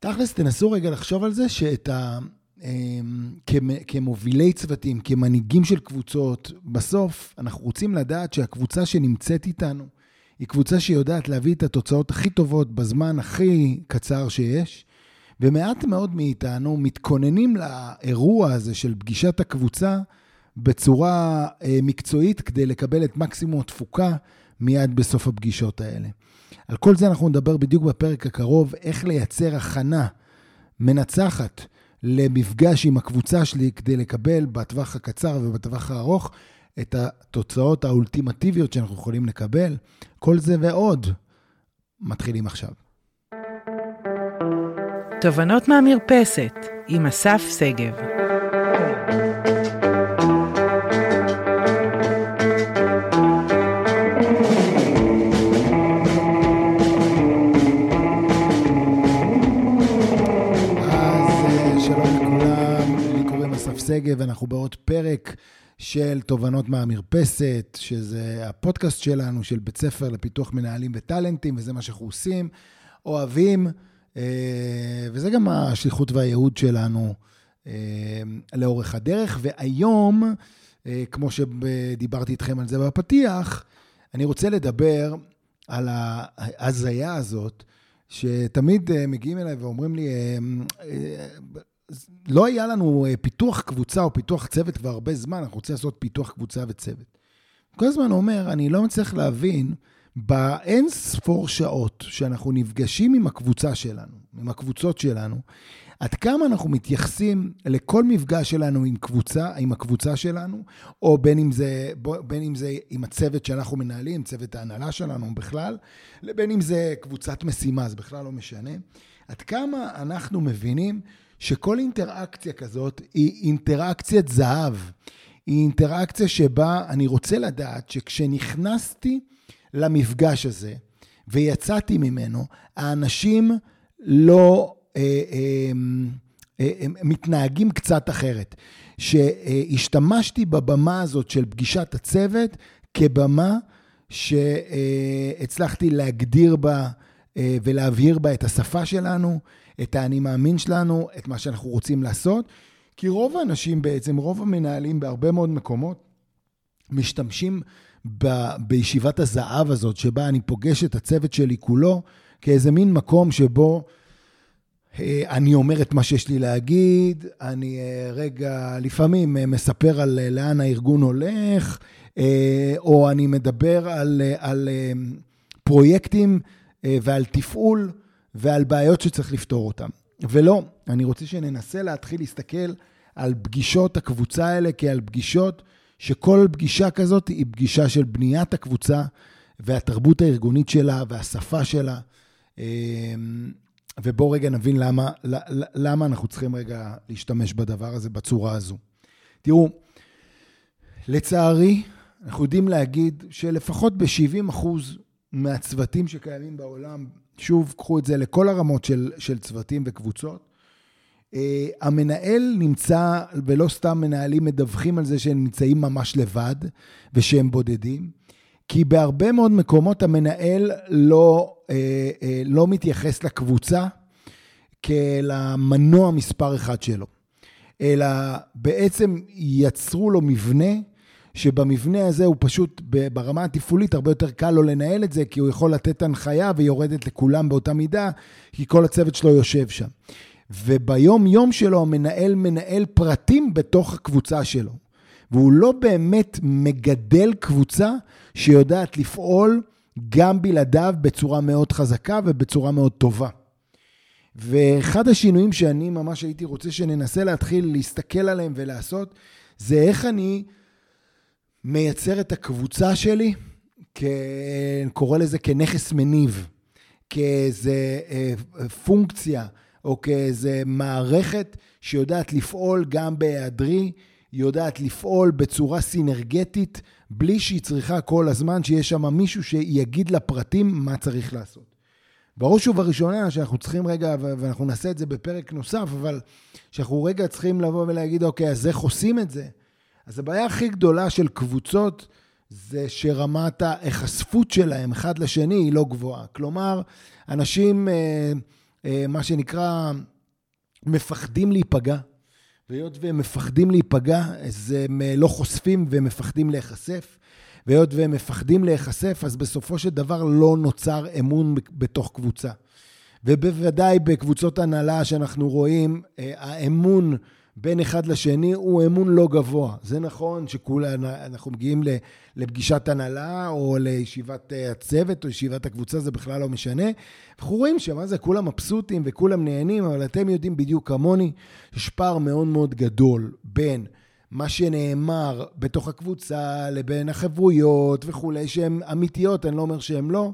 תכלס, תנסו רגע לחשוב על זה שאת ה... אמ, כמובילי צוותים, כמנהיגים של קבוצות, בסוף אנחנו רוצים לדעת שהקבוצה שנמצאת איתנו היא קבוצה שיודעת להביא את התוצאות הכי טובות בזמן הכי קצר שיש, ומעט מאוד מאיתנו מתכוננים לאירוע הזה של פגישת הקבוצה בצורה אה, מקצועית כדי לקבל את מקסימום התפוקה מיד בסוף הפגישות האלה. על כל זה אנחנו נדבר בדיוק בפרק הקרוב, איך לייצר הכנה מנצחת למפגש עם הקבוצה שלי כדי לקבל בטווח הקצר ובטווח הארוך את התוצאות האולטימטיביות שאנחנו יכולים לקבל. כל זה ועוד מתחילים עכשיו. תובנות מהמרפסת עם אסף שגב. שגב, ואנחנו בעוד פרק של תובנות מהמרפסת, שזה הפודקאסט שלנו, של בית ספר לפיתוח מנהלים וטאלנטים, וזה מה שאנחנו עושים, אוהבים, אה, וזה גם השליחות והייעוד שלנו אה, לאורך הדרך. והיום, אה, כמו שדיברתי איתכם על זה בפתיח, אני רוצה לדבר על ההזיה הזאת, שתמיד מגיעים אליי ואומרים לי, לא היה לנו אה, פיתוח קבוצה או פיתוח צוות כבר הרבה זמן, אנחנו רוצים לעשות פיתוח קבוצה וצוות. כל הזמן אומר, אני לא מצליח להבין, באין ספור שעות שאנחנו נפגשים עם הקבוצה שלנו, עם הקבוצות שלנו, עד כמה אנחנו מתייחסים לכל מפגש שלנו עם קבוצה, עם הקבוצה שלנו, או בין אם זה, בין אם זה עם הצוות שאנחנו מנהלים, צוות ההנהלה שלנו בכלל, לבין אם זה קבוצת משימה, זה בכלל לא משנה. עד כמה אנחנו מבינים שכל אינטראקציה כזאת היא אינטראקציית זהב. היא אינטראקציה שבה אני רוצה לדעת שכשנכנסתי למפגש הזה ויצאתי ממנו, האנשים לא אה, אה, אה, אה, מתנהגים קצת אחרת. שהשתמשתי בבמה הזאת של פגישת הצוות כבמה שהצלחתי להגדיר בה ולהבהיר בה את השפה שלנו, את האני מאמין שלנו, את מה שאנחנו רוצים לעשות. כי רוב האנשים בעצם, רוב המנהלים בהרבה מאוד מקומות, משתמשים ב, בישיבת הזהב הזאת, שבה אני פוגש את הצוות שלי כולו, כאיזה מין מקום שבו אה, אני אומר את מה שיש לי להגיד, אני אה, רגע, לפעמים אה, מספר על לאן הארגון הולך, או אני מדבר על, על פרויקטים ועל תפעול ועל בעיות שצריך לפתור אותן. ולא, אני רוצה שננסה להתחיל להסתכל על פגישות הקבוצה האלה כעל פגישות שכל פגישה כזאת היא פגישה של בניית הקבוצה והתרבות הארגונית שלה והשפה שלה. אמ, ובואו רגע נבין למה, למה אנחנו צריכים רגע להשתמש בדבר הזה בצורה הזו. תראו, לצערי, אנחנו יודעים להגיד שלפחות ב-70% מהצוותים שקיימים בעולם, שוב, קחו את זה לכל הרמות של, של צוותים וקבוצות. Uh, המנהל נמצא, ולא סתם מנהלים מדווחים על זה שהם נמצאים ממש לבד ושהם בודדים, כי בהרבה מאוד מקומות המנהל לא, uh, uh, לא מתייחס לקבוצה כאל המנוע מספר אחד שלו, אלא בעצם יצרו לו מבנה שבמבנה הזה הוא פשוט, ברמה התפעולית, הרבה יותר קל לו לנהל את זה, כי הוא יכול לתת הנחיה והיא יורדת לכולם באותה מידה, כי כל הצוות שלו יושב שם. וביום-יום שלו המנהל מנהל פרטים בתוך הקבוצה שלו. והוא לא באמת מגדל קבוצה שיודעת לפעול גם בלעדיו בצורה מאוד חזקה ובצורה מאוד טובה. ואחד השינויים שאני ממש הייתי רוצה שננסה להתחיל להסתכל עליהם ולעשות, זה איך אני מייצר את הקבוצה שלי, כ... קורא לזה כנכס מניב, כאיזה אה, פונקציה או כאיזה מערכת שיודעת לפעול גם בהיעדרי, יודעת לפעול בצורה סינרגטית, בלי שהיא צריכה כל הזמן שיש שם מישהו שיגיד לפרטים מה צריך לעשות. בראש ובראשונה, שאנחנו צריכים רגע, ואנחנו נעשה את זה בפרק נוסף, אבל שאנחנו רגע צריכים לבוא ולהגיד, אוקיי, אז איך עושים את זה? אז הבעיה הכי גדולה של קבוצות זה שרמת ההיחשפות שלהם אחד לשני היא לא גבוהה. כלומר, אנשים אה, אה, מה שנקרא, מפחדים להיפגע. והיות והם מפחדים להיפגע, אז הם לא חושפים והם מפחדים להיחשף. והיות והם מפחדים להיחשף, אז בסופו של דבר לא נוצר אמון בתוך קבוצה. ובוודאי בקבוצות הנהלה שאנחנו רואים, האמון בין אחד לשני הוא אמון לא גבוה. זה נכון שאנחנו מגיעים לפגישת הנהלה או לישיבת אה, הצוות או ישיבת הקבוצה, זה בכלל לא משנה. אנחנו רואים שמה זה, כולם מבסוטים וכולם נהנים, אבל אתם יודעים בדיוק כמוני, יש פער מאוד מאוד גדול בין מה שנאמר בתוך הקבוצה לבין החברויות וכולי, שהן אמיתיות, אני לא אומר שהן לא.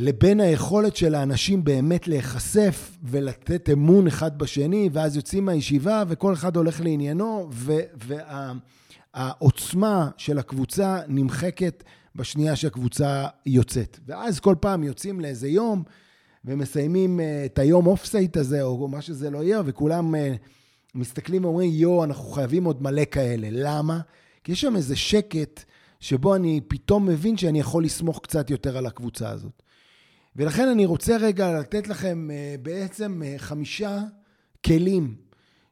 לבין היכולת של האנשים באמת להיחשף ולתת אמון אחד בשני, ואז יוצאים מהישיבה וכל אחד הולך לעניינו, והעוצמה וה, של הקבוצה נמחקת בשנייה שהקבוצה יוצאת. ואז כל פעם יוצאים לאיזה יום ומסיימים אה, את היום off-site הזה, או מה שזה לא יהיה, וכולם אה, מסתכלים ואומרים, יואו, אנחנו חייבים עוד מלא כאלה. למה? כי יש שם איזה שקט שבו אני פתאום מבין שאני יכול לסמוך קצת יותר על הקבוצה הזאת. ולכן אני רוצה רגע לתת לכם אה, בעצם אה, חמישה כלים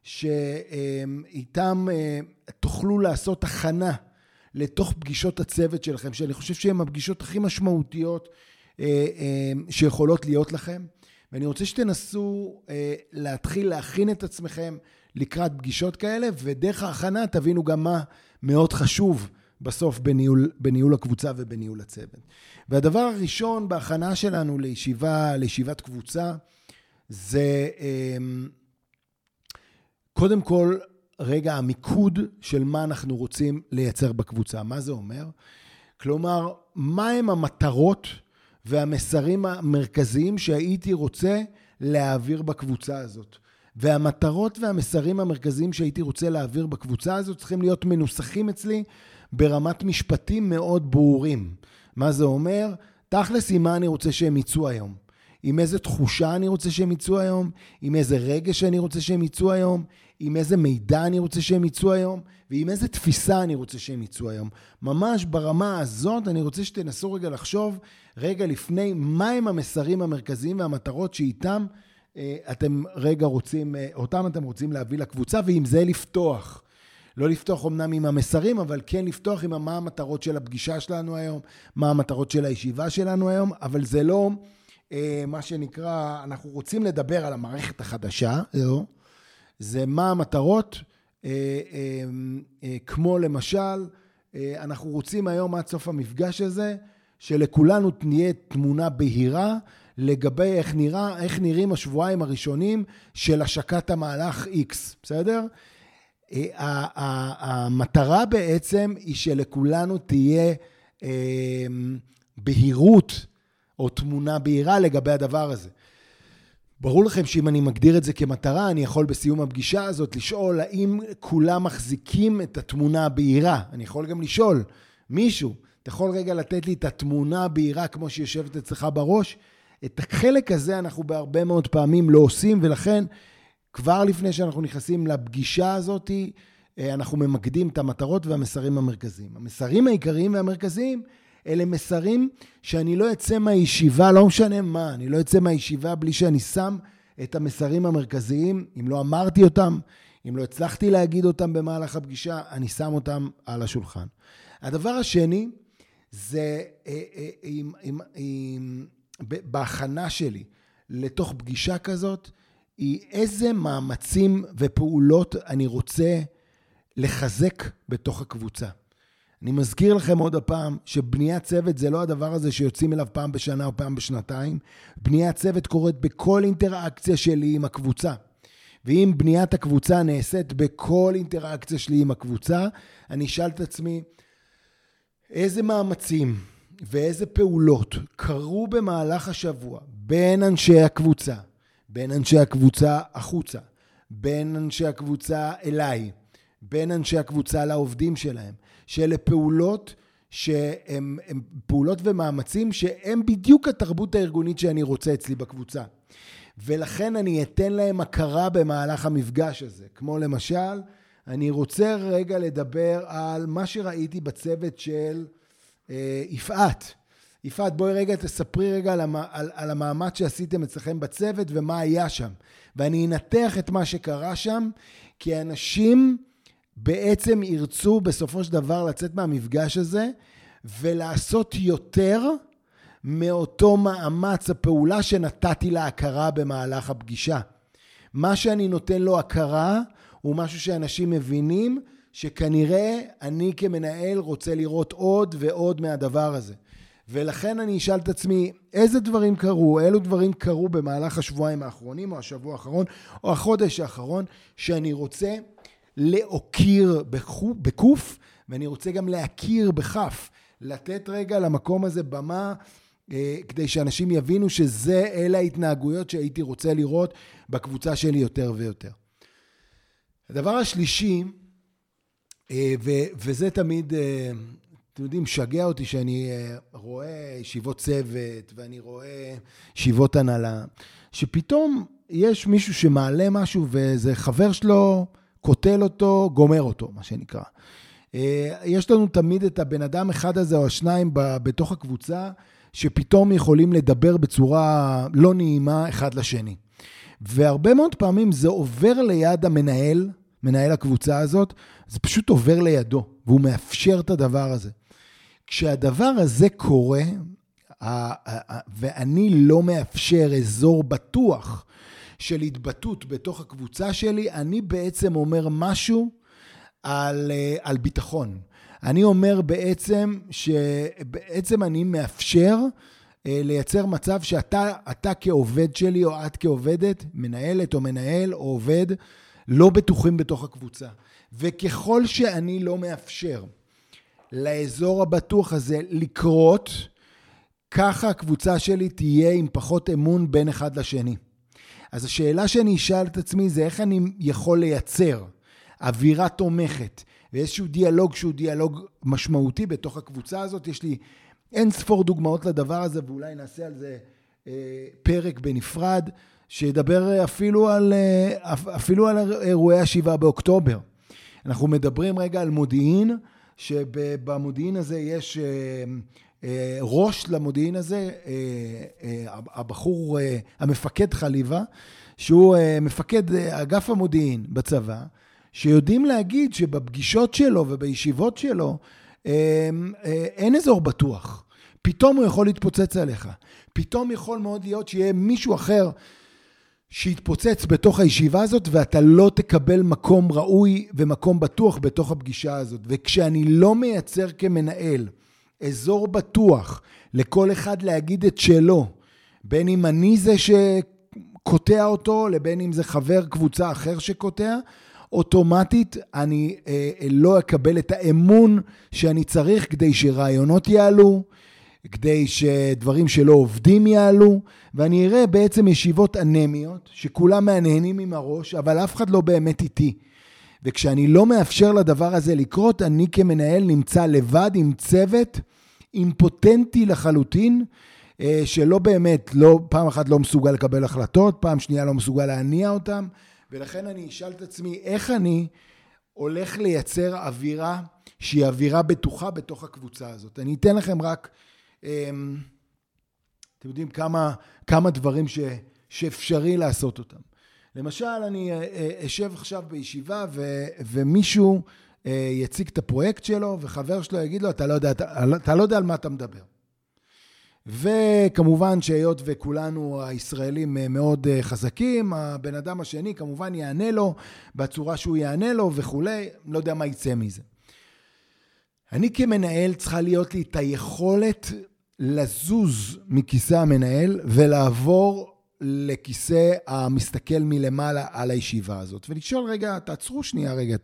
שאיתם אה, תוכלו לעשות הכנה לתוך פגישות הצוות שלכם, שאני חושב שהן הפגישות הכי משמעותיות שיכולות להיות לכם. ואני רוצה שתנסו להתחיל להכין את עצמכם לקראת פגישות כאלה, ודרך ההכנה תבינו גם מה מאוד חשוב בסוף בניהול, בניהול הקבוצה ובניהול הצוות. והדבר הראשון בהכנה שלנו לישיבה, לישיבת קבוצה, זה אמ, קודם כל, רגע, המיקוד של מה אנחנו רוצים לייצר בקבוצה. מה זה אומר? כלומר, מהם המטרות והמסרים המרכזיים שהייתי רוצה להעביר בקבוצה הזאת. והמטרות והמסרים המרכזיים שהייתי רוצה להעביר בקבוצה הזאת צריכים להיות מנוסחים אצלי ברמת משפטים מאוד ברורים. מה זה אומר? תכלס, עם מה אני רוצה שהם יצאו היום. עם איזה תחושה אני רוצה שהם יצאו היום, עם איזה רגש אני רוצה שהם יצאו היום, עם איזה מידע אני רוצה שהם יצאו היום, ועם איזה תפיסה אני רוצה שהם יצאו היום. ממש ברמה הזאת אני רוצה שתנסו רגע לחשוב רגע לפני מהם המסרים המרכזיים והמטרות שאיתם אה, אתם רגע רוצים, אה, אותם אתם רוצים להביא לקבוצה, ועם זה לפתוח. לא לפתוח אמנם עם המסרים, אבל כן לפתוח עם מה המטרות של הפגישה שלנו היום, מה המטרות של הישיבה שלנו היום, אבל זה לא אה, מה שנקרא, אנחנו רוצים לדבר על המערכת החדשה, לא. זה מה המטרות, אה, אה, כמו למשל, אנחנו רוצים היום עד סוף המפגש הזה, שלכולנו תהיה תמונה בהירה לגבי איך, נראה, איך נראים השבועיים הראשונים של השקת המהלך X, בסדר? אה, המטרה בעצם היא שלכולנו תהיה אה, בהירות או תמונה בהירה לגבי הדבר הזה. ברור לכם שאם אני מגדיר את זה כמטרה, אני יכול בסיום הפגישה הזאת לשאול האם כולם מחזיקים את התמונה הבהירה. אני יכול גם לשאול מישהו, אתה יכול רגע לתת לי את התמונה הבהירה כמו שהיא יושבת אצלך בראש? את החלק הזה אנחנו בהרבה מאוד פעמים לא עושים, ולכן כבר לפני שאנחנו נכנסים לפגישה הזאת, אה, אנחנו ממקדים את המטרות והמסרים המרכזיים. המסרים העיקריים והמרכזיים אלה מסרים שאני לא אצא מהישיבה, לא משנה מה, אני לא אצא מהישיבה בלי שאני שם את המסרים המרכזיים, אם לא אמרתי אותם, אם לא הצלחתי להגיד אותם במהלך הפגישה, אני שם אותם על השולחן. הדבר השני, זה אה, אה, עם, עם, עם, בהכנה שלי לתוך פגישה כזאת, היא איזה מאמצים ופעולות אני רוצה לחזק בתוך הקבוצה. אני מזכיר לכם עוד הפעם שבניית צוות זה לא הדבר הזה שיוצאים אליו פעם בשנה או פעם בשנתיים. בניית צוות קורית בכל אינטראקציה שלי עם הקבוצה. ואם בניית הקבוצה נעשית בכל אינטראקציה שלי עם הקבוצה, אני אשאל את עצמי, איזה מאמצים ואיזה פעולות קרו במהלך השבוע בין אנשי הקבוצה, בין אנשי הקבוצה החוצה, בין אנשי הקבוצה אליי, בין אנשי הקבוצה לעובדים שלהם, שאלה פעולות שהן פעולות ומאמצים שהם בדיוק התרבות הארגונית שאני רוצה אצלי בקבוצה. ולכן אני אתן להם הכרה במהלך המפגש הזה. כמו למשל, אני רוצה רגע לדבר על מה שראיתי בצוות של אה, יפעת. יפעת, בואי רגע תספרי רגע על, על, על המאמץ שעשיתם אצלכם בצוות ומה היה שם. ואני אנתח את מה שקרה שם, כי אנשים בעצם ירצו בסופו של דבר לצאת מהמפגש הזה ולעשות יותר מאותו מאמץ הפעולה שנתתי לה הכרה במהלך הפגישה. מה שאני נותן לו הכרה הוא משהו שאנשים מבינים שכנראה אני כמנהל רוצה לראות עוד ועוד מהדבר הזה. ולכן אני אשאל את עצמי, איזה דברים קרו, אילו דברים קרו במהלך השבועיים האחרונים, או השבוע האחרון, או החודש האחרון, שאני רוצה להוקיר בקוף, ואני רוצה גם להכיר בכף. לתת רגע למקום הזה במה, אה, כדי שאנשים יבינו שזה, אלה ההתנהגויות שהייתי רוצה לראות בקבוצה שלי יותר ויותר. הדבר השלישי, אה, וזה תמיד, אה, אתם יודעים, משגע אותי שאני רואה ישיבות צוות ואני רואה ישיבות הנהלה, שפתאום יש מישהו שמעלה משהו ואיזה חבר שלו קוטל אותו, גומר אותו, מה שנקרא. יש לנו תמיד את הבן אדם אחד הזה או השניים בתוך הקבוצה, שפתאום יכולים לדבר בצורה לא נעימה אחד לשני. והרבה מאוד פעמים זה עובר ליד המנהל, מנהל הקבוצה הזאת, זה פשוט עובר לידו, והוא מאפשר את הדבר הזה. כשהדבר הזה קורה, ואני לא מאפשר אזור בטוח של התבטאות בתוך הקבוצה שלי, אני בעצם אומר משהו על, על ביטחון. אני אומר בעצם, שבעצם אני מאפשר אה, לייצר מצב שאתה אתה כעובד שלי, או את כעובדת, מנהלת או מנהל או עובד, לא בטוחים בתוך הקבוצה. וככל שאני לא מאפשר לאזור הבטוח הזה לקרות, ככה הקבוצה שלי תהיה עם פחות אמון בין אחד לשני. אז השאלה שאני אשאל את עצמי זה איך אני יכול לייצר אווירה תומכת, ואיזשהו דיאלוג שהוא דיאלוג משמעותי בתוך הקבוצה הזאת. יש לי אין ספור דוגמאות לדבר הזה, ואולי נעשה על זה אה, פרק בנפרד, שידבר אפילו על, אה, אפילו על אירועי השבעה באוקטובר. אנחנו מדברים רגע על מודיעין, שבמודיעין הזה יש... אה, ראש למודיעין הזה, הבחור, המפקד חליבה, שהוא מפקד אגף המודיעין בצבא, שיודעים להגיד שבפגישות שלו ובישיבות שלו אה, אין אזור בטוח. פתאום הוא יכול להתפוצץ עליך. פתאום יכול מאוד להיות שיהיה מישהו אחר שיתפוצץ בתוך הישיבה הזאת ואתה לא תקבל מקום ראוי ומקום בטוח בתוך הפגישה הזאת. וכשאני לא מייצר כמנהל אזור בטוח לכל אחד להגיד את שלו, בין אם אני זה שקוטע אותו, לבין אם זה חבר קבוצה אחר שקוטע, אוטומטית אני אה, לא אקבל את האמון שאני צריך כדי שרעיונות יעלו, כדי שדברים שלא עובדים יעלו, ואני אראה בעצם ישיבות אנמיות, שכולם מהנהנים עם הראש, אבל אף אחד לא באמת איתי. וכשאני לא מאפשר לדבר הזה לקרות, אני כמנהל נמצא לבד עם צוות אימפוטנטי לחלוטין, אה, שלא באמת, לא, פעם אחת לא מסוגל לקבל החלטות, פעם שנייה לא מסוגל להניע אותם, ולכן אני אשאל את עצמי, איך אני הולך לייצר אווירה שהיא אווירה בטוחה בתוך הקבוצה הזאת. אני אתן לכם רק, אתם יודעים, כמה, כמה דברים ש, שאפשרי לעשות אותם. למשל, אני אה, אה, אשב עכשיו בישיבה ו, ומישהו אה, יציג את הפרויקט שלו, וחבר שלו יגיד לו, אתה לא יודע, אתה, אתה לא יודע על מה אתה מדבר. וכמובן שהיות וכולנו הישראלים מאוד חזקים, הבן אדם השני כמובן יענה לו בצורה שהוא יענה לו וכולי, לא יודע מה יצא מזה. אני כמנהל צריכה להיות לי את היכולת לזוז מכיסא המנהל ולעבור לכיסא המסתכל מלמעלה על הישיבה הזאת, ולשאול רגע, תעצרו שנייה רגע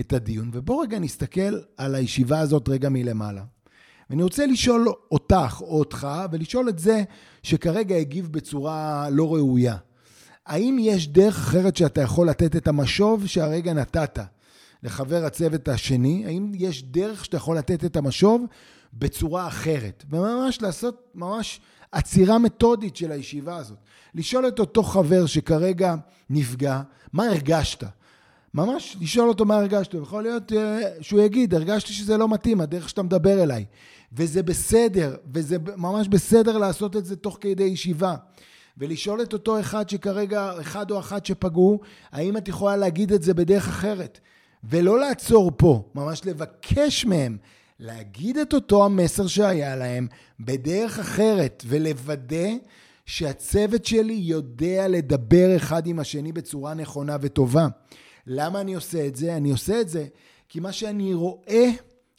את הדיון, ובואו רגע נסתכל על הישיבה הזאת רגע מלמעלה. ואני רוצה לשאול אותך או אותך, ולשאול את זה שכרגע הגיב בצורה לא ראויה. האם יש דרך אחרת שאתה יכול לתת את המשוב שהרגע נתת לחבר הצוות השני? האם יש דרך שאתה יכול לתת את המשוב בצורה אחרת? וממש לעשות ממש עצירה מתודית של הישיבה הזאת. לשאול את אותו חבר שכרגע נפגע, מה הרגשת? ממש לשאול אותו מה הרגשת. יכול להיות אה, שהוא יגיד, הרגשתי שזה לא מתאים, הדרך שאתה מדבר אליי. וזה בסדר, וזה ממש בסדר לעשות את זה תוך כדי ישיבה. ולשאול את אותו אחד שכרגע, אחד או אחת שפגעו, האם את יכולה להגיד את זה בדרך אחרת? ולא לעצור פה, ממש לבקש מהם להגיד את אותו המסר שהיה להם בדרך אחרת, ולוודא שהצוות שלי יודע לדבר אחד עם השני בצורה נכונה וטובה. למה אני עושה את זה? אני עושה את זה כי מה שאני רואה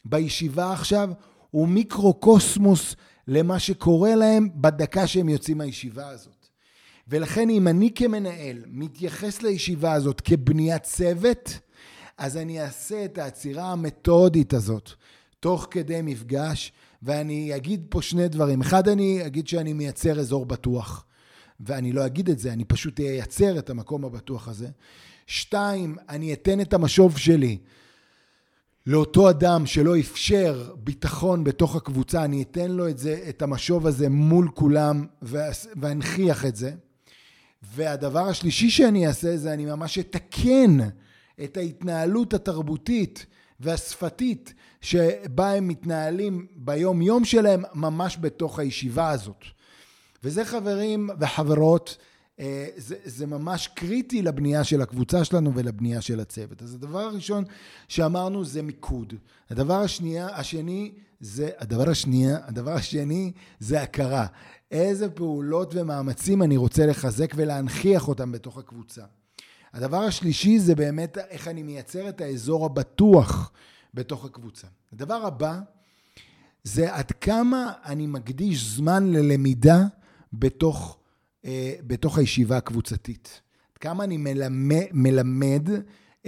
בישיבה עכשיו הוא מיקרוקוסמוס למה שקורה להם בדקה שהם יוצאים מהישיבה הזאת. ולכן אם אני כמנהל מתייחס לישיבה הזאת כבניית צוות, אז אני אעשה את העצירה המתודית הזאת תוך כדי מפגש, ואני אגיד פה שני דברים. אחד, אני אגיד שאני מייצר אזור בטוח, ואני לא אגיד את זה, אני פשוט אייצר את המקום הבטוח הזה. שתיים, אני אתן את המשוב שלי לאותו אדם שלא אפשר ביטחון בתוך הקבוצה, אני אתן לו את זה, את המשוב הזה מול כולם ואנכיח את זה. והדבר השלישי שאני אעשה זה אני ממש אתקן את ההתנהלות התרבותית והשפתית שבה הם מתנהלים ביום יום שלהם ממש בתוך הישיבה הזאת. וזה חברים וחברות אה, זה, זה ממש קריטי לבנייה של הקבוצה שלנו ולבנייה של הצוות. אז הדבר הראשון שאמרנו זה מיקוד. הדבר השנייה, השני זה, הדבר השנייה, הדבר השני זה הכרה. איזה פעולות ומאמצים אני רוצה לחזק ולהנכיח אותם בתוך הקבוצה. הדבר השלישי זה באמת איך אני מייצר את האזור הבטוח בתוך הקבוצה. הדבר הבא זה עד כמה אני מקדיש זמן ללמידה בתוך אה, בתוך הישיבה הקבוצתית. כמה אני מלמד, מלמד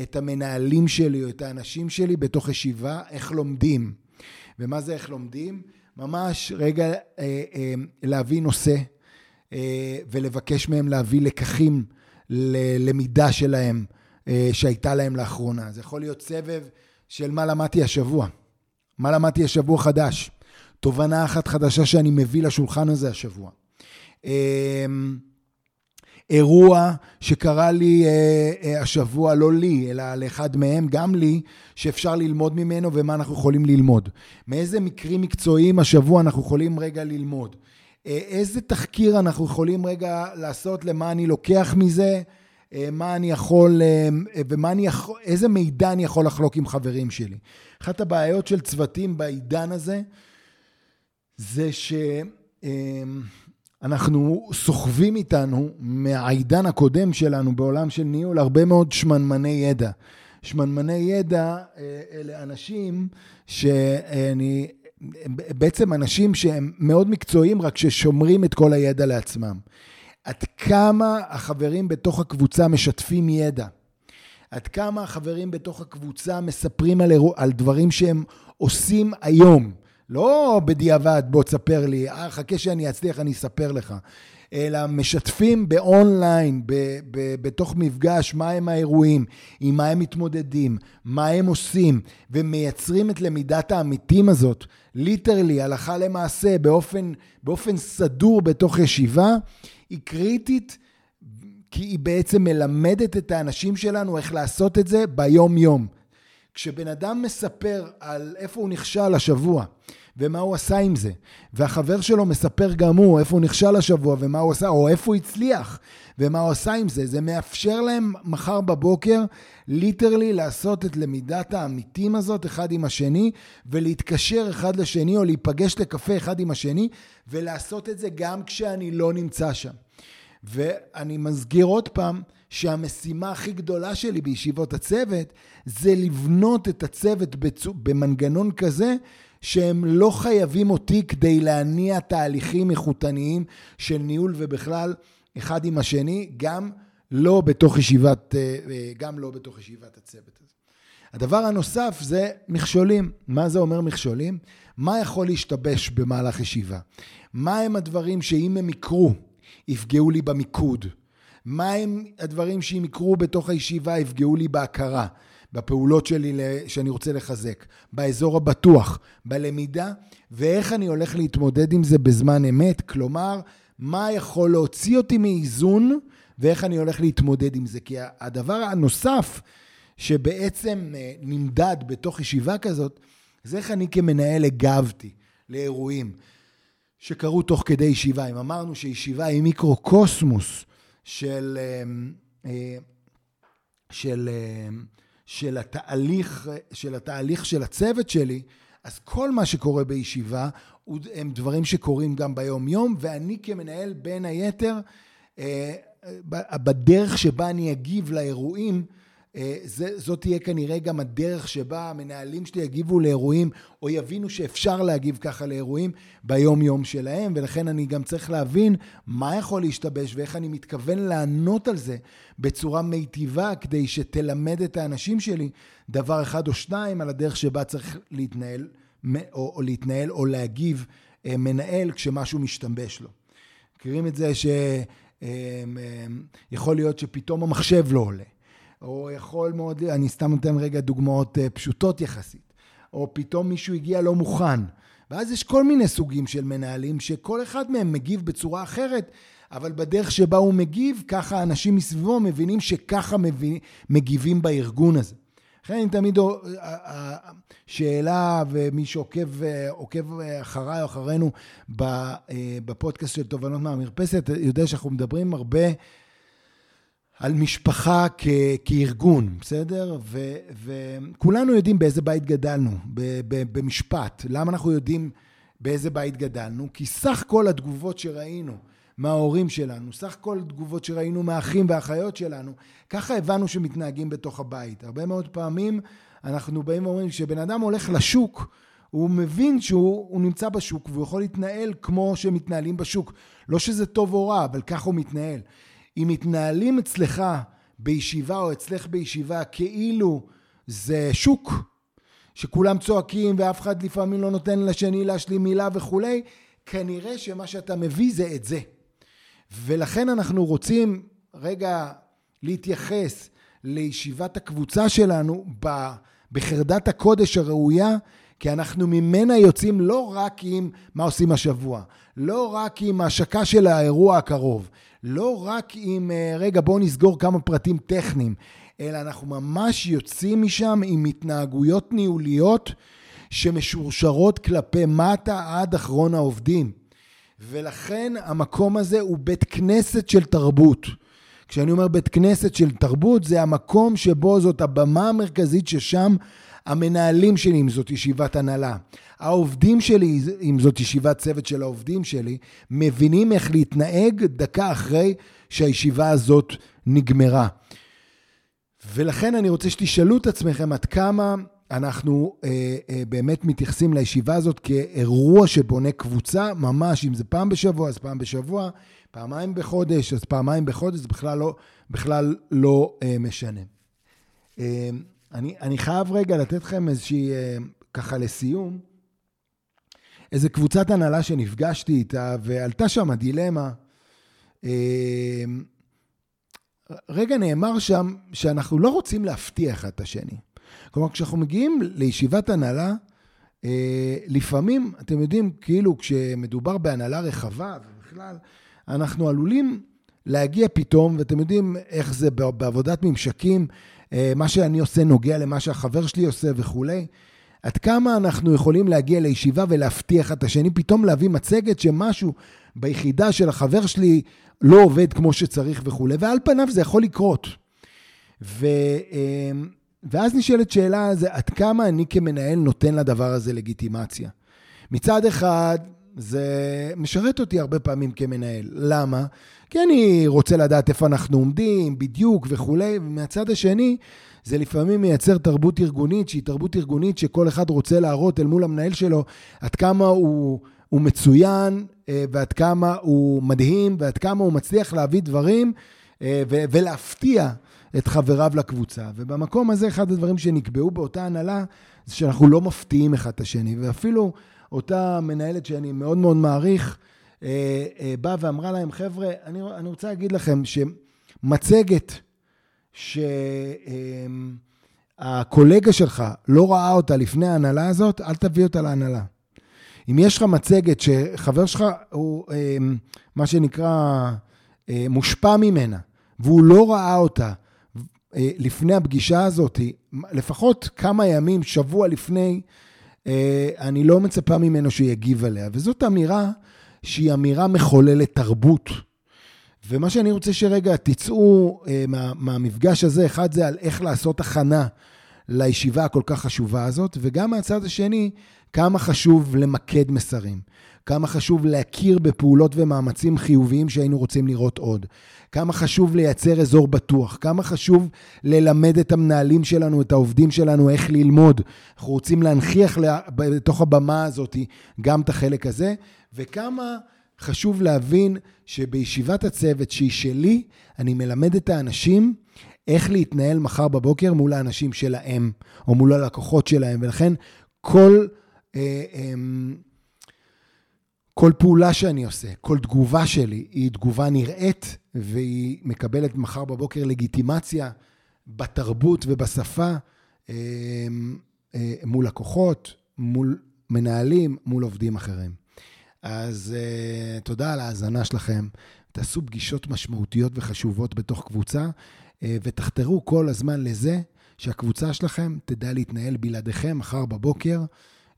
את המנהלים שלי או את האנשים שלי בתוך ישיבה, איך לומדים. ומה זה איך לומדים? ממש רגע אה, אה, להביא נושא אה, ולבקש מהם להביא לקחים ללמידה שלהם אה, שהייתה להם לאחרונה. זה יכול להיות סבב של מה למדתי השבוע, מה למדתי השבוע חדש, תובנה אחת חדשה שאני מביא לשולחן הזה השבוע. אמ, אירוע שקרה לי אה, אה, השבוע, לא לי, אלא לאחד מהם, גם לי, שאפשר ללמוד ממנו ומה אנחנו יכולים ללמוד. מאיזה מקרים מקצועיים השבוע אנחנו יכולים רגע ללמוד. אה, איזה תחקיר אנחנו יכולים רגע לעשות למה אני לוקח מזה, מה אני יכול, ומה אני יכול, איזה מידע אני יכול לחלוק עם חברים שלי. אחת הבעיות של צוותים בעידן הזה, זה ש... אנחנו סוחבים איתנו מהעידן הקודם שלנו בעולם של ניהול הרבה מאוד שמנמני ידע. שמנמני ידע אה, אלה אנשים שאני, בעצם אנשים שהם מאוד מקצועיים רק ששומרים את כל הידע לעצמם. עד כמה החברים בתוך הקבוצה משתפים ידע. עד כמה החברים בתוך הקבוצה מספרים על, על דברים שהם עושים היום. לא בדיעבד, בוא תספר לי, אה, חכה שאני אצליח, אני אספר לך. אלא משתפים באונליין, ב, ב, בתוך מפגש, מה הם האירועים, עם מה הם מתמודדים, מה הם עושים, ומייצרים את למידת העמיתים הזאת, literally, הלכה למעשה, באופן, באופן סדור בתוך ישיבה, היא קריטית, כי היא בעצם מלמדת את האנשים שלנו איך לעשות את זה ביום-יום. כשבן אדם מספר על איפה הוא נכשל השבוע, ומה הוא עשה עם זה. והחבר שלו מספר גם הוא איפה הוא נכשל השבוע ומה הוא עשה, או איפה הוא הצליח ומה הוא עשה עם זה. זה מאפשר להם מחר בבוקר ליטרלי לעשות את למידת העמיתים הזאת אחד עם השני, ולהתקשר אחד לשני, או להיפגש לקפה אחד עם השני, ולעשות את זה גם כשאני לא נמצא שם. ואני מזכיר עוד פעם, שהמשימה הכי גדולה שלי בישיבות הצוות זה לבנות את הצוות במנגנון כזה שהם לא חייבים אותי כדי להניע תהליכים איכותניים של ניהול ובכלל אחד עם השני, גם לא בתוך ישיבת, אה, אה, גם לא בתוך ישיבת הצוות הזה. הדבר הנוסף זה מכשולים. מה זה אומר מכשולים? מה יכול להשתבש במהלך ישיבה? מה הם הדברים שאם הם יקרו, יפגעו לי במיקוד? מה הם הדברים שאם יקרו בתוך הישיבה, יפגעו לי בהכרה? בפעולות שלי שאני רוצה לחזק, באזור הבטוח, בלמידה, ואיך אני הולך להתמודד עם זה בזמן אמת, כלומר, מה יכול להוציא אותי מאיזון ואיך אני הולך להתמודד עם זה. כי הדבר הנוסף שבעצם אה, נמדד בתוך ישיבה כזאת, זה איך אני כמנהל הגבתי לאירועים שקרו תוך כדי ישיבה. אם אמרנו שישיבה היא מיקרו-קוסמוס של, אה, של, של, התהליך, של התהליך של הצוות שלי, אז כל מה שקורה בישיבה הם דברים שקורים גם ביום-יום, ואני כמנהל, בין היתר, אה, בדרך שבה אני אגיב לאירועים, אה, זאת תהיה כנראה גם הדרך שבה המנהלים שלי יגיבו לאירועים, או יבינו שאפשר להגיב ככה לאירועים ביום-יום שלהם, ולכן אני גם צריך להבין מה יכול להשתבש ואיך אני מתכוון לענות על זה בצורה מיטיבה, כדי שתלמד את האנשים שלי דבר אחד או שניים על הדרך שבה צריך להתנהל, או, או להתנהל או להגיב אה, מנהל כשמשהו משתבש לו. מכירים את זה ש... יכול להיות שפתאום המחשב לא עולה, או יכול מאוד, אני סתם נותן רגע דוגמאות אה, פשוטות יחסית, או פתאום מישהו הגיע לא מוכן. ואז יש כל מיני סוגים של מנהלים שכל אחד מהם מגיב בצורה אחרת, אבל בדרך שבה הוא מגיב, ככה אנשים מסביבו מבינים שככה מגיבים בארגון הזה. לכן אני תמיד, אה, אה, שאלה, ומי שעוקב עוקב אחריי או אחרינו בפודקאסט של תובנות מהמרפסת, יודע שאנחנו מדברים הרבה על משפחה כ, כארגון, בסדר? ו, וכולנו יודעים באיזה בית גדלנו, ב, ב, במשפט. למה אנחנו יודעים באיזה בית גדלנו? כי סך כל התגובות שראינו מההורים שלנו, סך כל התגובות שראינו מהאחים והאחיות שלנו, ככה הבנו שמתנהגים בתוך הבית. הרבה מאוד פעמים אנחנו באים ואומרים, כשבן אדם הולך לשוק, הוא מבין שהוא נמצא בשוק והוא יכול להתנהל כמו שמתנהלים בשוק. לא שזה טוב או רע, אבל ככה הוא מתנהל. אם מתנהלים אצלך בישיבה או אצלך בישיבה כאילו זה שוק, שכולם צועקים ואף אחד לפעמים לא נותן לשני להשלים מילה וכולי, כנראה שמה שאתה מביא זה את זה. ולכן אנחנו רוצים רגע להתייחס לישיבת הקבוצה שלנו בחרדת הקודש הראויה, כי אנחנו ממנה יוצאים לא רק עם מה עושים השבוע, לא רק עם השקה של האירוע הקרוב, לא רק עם, אה, רגע, בואו נסגור כמה פרטים טכניים, אלא אנחנו ממש יוצאים משם עם התנהגויות ניהוליות שמשורשרות כלפי מטה עד אחרון העובדים. ולכן המקום הזה הוא בית כנסת של תרבות. כשאני אומר בית כנסת של תרבות, זה המקום שבו זאת הבמה המרכזית ששם המנהלים שלי, אם זאת ישיבת הנהלה, העובדים שלי, אם זאת ישיבת צוות של העובדים שלי, מבינים איך להתנהג דקה אחרי שהישיבה הזאת נגמרה. ולכן אני רוצה שתשאלו את עצמכם עד כמה אנחנו אה, אה, באמת מתייחסים לישיבה הזאת כאירוע שבונה קבוצה, ממש, אם זה פעם בשבוע, אז פעם בשבוע, פעמיים בחודש, אז פעמיים בחודש, זה בכלל לא, בכלל לא אה, משנה. אה, אני, אני חייב רגע לתת לכם איזושהי, אה, ככה לסיום, איזה קבוצת הנהלה שנפגשתי איתה, ועלתה שם דילמה. אה, רגע נאמר שם שאנחנו לא רוצים להפתיע את השני. כלומר, כשאנחנו מגיעים לישיבת הנהלה, אה, לפעמים, אתם יודעים, כאילו כשמדובר בהנהלה רחבה, ובכלל, אנחנו עלולים להגיע פתאום, ואתם יודעים איך זה בעבודת ממשקים, מה שאני עושה נוגע למה שהחבר שלי עושה וכולי. עד כמה אנחנו יכולים להגיע לישיבה ולהבטיח את השני, פתאום להביא מצגת שמשהו ביחידה של החבר שלי לא עובד כמו שצריך וכולי, ועל פניו זה יכול לקרות. ו, אה, ואז נשאלת שאלה, זה עד כמה אני כמנהל נותן לדבר הזה לגיטימציה. מצד אחד, זה משרת אותי הרבה פעמים כמנהל. למה? כי אני רוצה לדעת איפה אנחנו עומדים, בדיוק וכולי, ומהצד השני, זה לפעמים מייצר תרבות ארגונית, שהיא תרבות ארגונית שכל אחד רוצה להראות אל מול המנהל שלו עד כמה הוא, הוא מצוין, אה, ועד כמה הוא מדהים, ועד כמה הוא מצליח להביא דברים אה, ולהפתיע את חבריו לקבוצה. ובמקום הזה, אחד הדברים שנקבעו באותה הנהלה, זה שאנחנו לא מפתיעים אחד את השני, ואפילו אותה מנהלת שאני מאוד מאוד מעריך, אה, אה, באה ואמרה להם, חבר'ה, אני, אני רוצה להגיד לכם שמצגת שהקולגה שלך לא ראה אותה לפני ההנהלה הזאת, אל תביא אותה להנהלה. אם יש לך מצגת שחבר שלך הוא, אה, מה שנקרא, מושפע ממנה, והוא לא ראה אותה אה, לפני הפגישה הזאת, לפחות כמה ימים, שבוע לפני, אה, אני לא מצפה ממנו שיגיב עליה. וזאת אמירה שהיא אמירה מחוללת תרבות. ומה שאני רוצה שרגע תצאו אה, מה, מהמפגש הזה, אחד זה על איך לעשות הכנה לישיבה הכל כך חשובה הזאת, וגם מהצד השני, כמה חשוב למקד מסרים. כמה חשוב להכיר בפעולות ומאמצים חיוביים שהיינו רוצים לראות עוד. כמה חשוב לייצר אזור בטוח, כמה חשוב ללמד את המנהלים שלנו, את העובדים שלנו, איך ללמוד. אנחנו רוצים להנכיח בתוך הבמה הזאת גם את החלק הזה, וכמה חשוב להבין שבישיבת הצוות שהיא שלי, אני מלמד את האנשים איך להתנהל מחר בבוקר מול האנשים שלהם, או מול הלקוחות שלהם, ולכן כל... אה, אה, כל פעולה שאני עושה, כל תגובה שלי, היא תגובה נראית, והיא מקבלת מחר בבוקר לגיטימציה בתרבות ובשפה אה, אה, מול לקוחות, מול מנהלים, מול עובדים אחרים. אז תודה על ההאזנה שלכם. תעשו פגישות משמעותיות וחשובות בתוך קבוצה, ותחתרו כל הזמן לזה שהקבוצה שלכם תדע להתנהל בלעדיכם מחר בבוקר.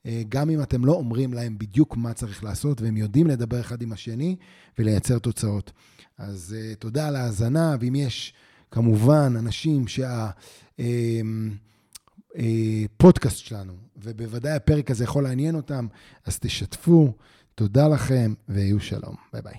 אה, גם אם אתם לא אומרים להם בדיוק מה צריך לעשות, והם יודעים לדבר אחד עם השני ולייצר תוצאות. אז uh, תודה על ההאזנה, ואם יש כמובן אנשים שהפודקאסט אה, uh, שלנו, ובוודאי הפרק הזה יכול לעניין אותם, אז תשתפו. תודה לכם, ויהיו שלום. ביי ביי.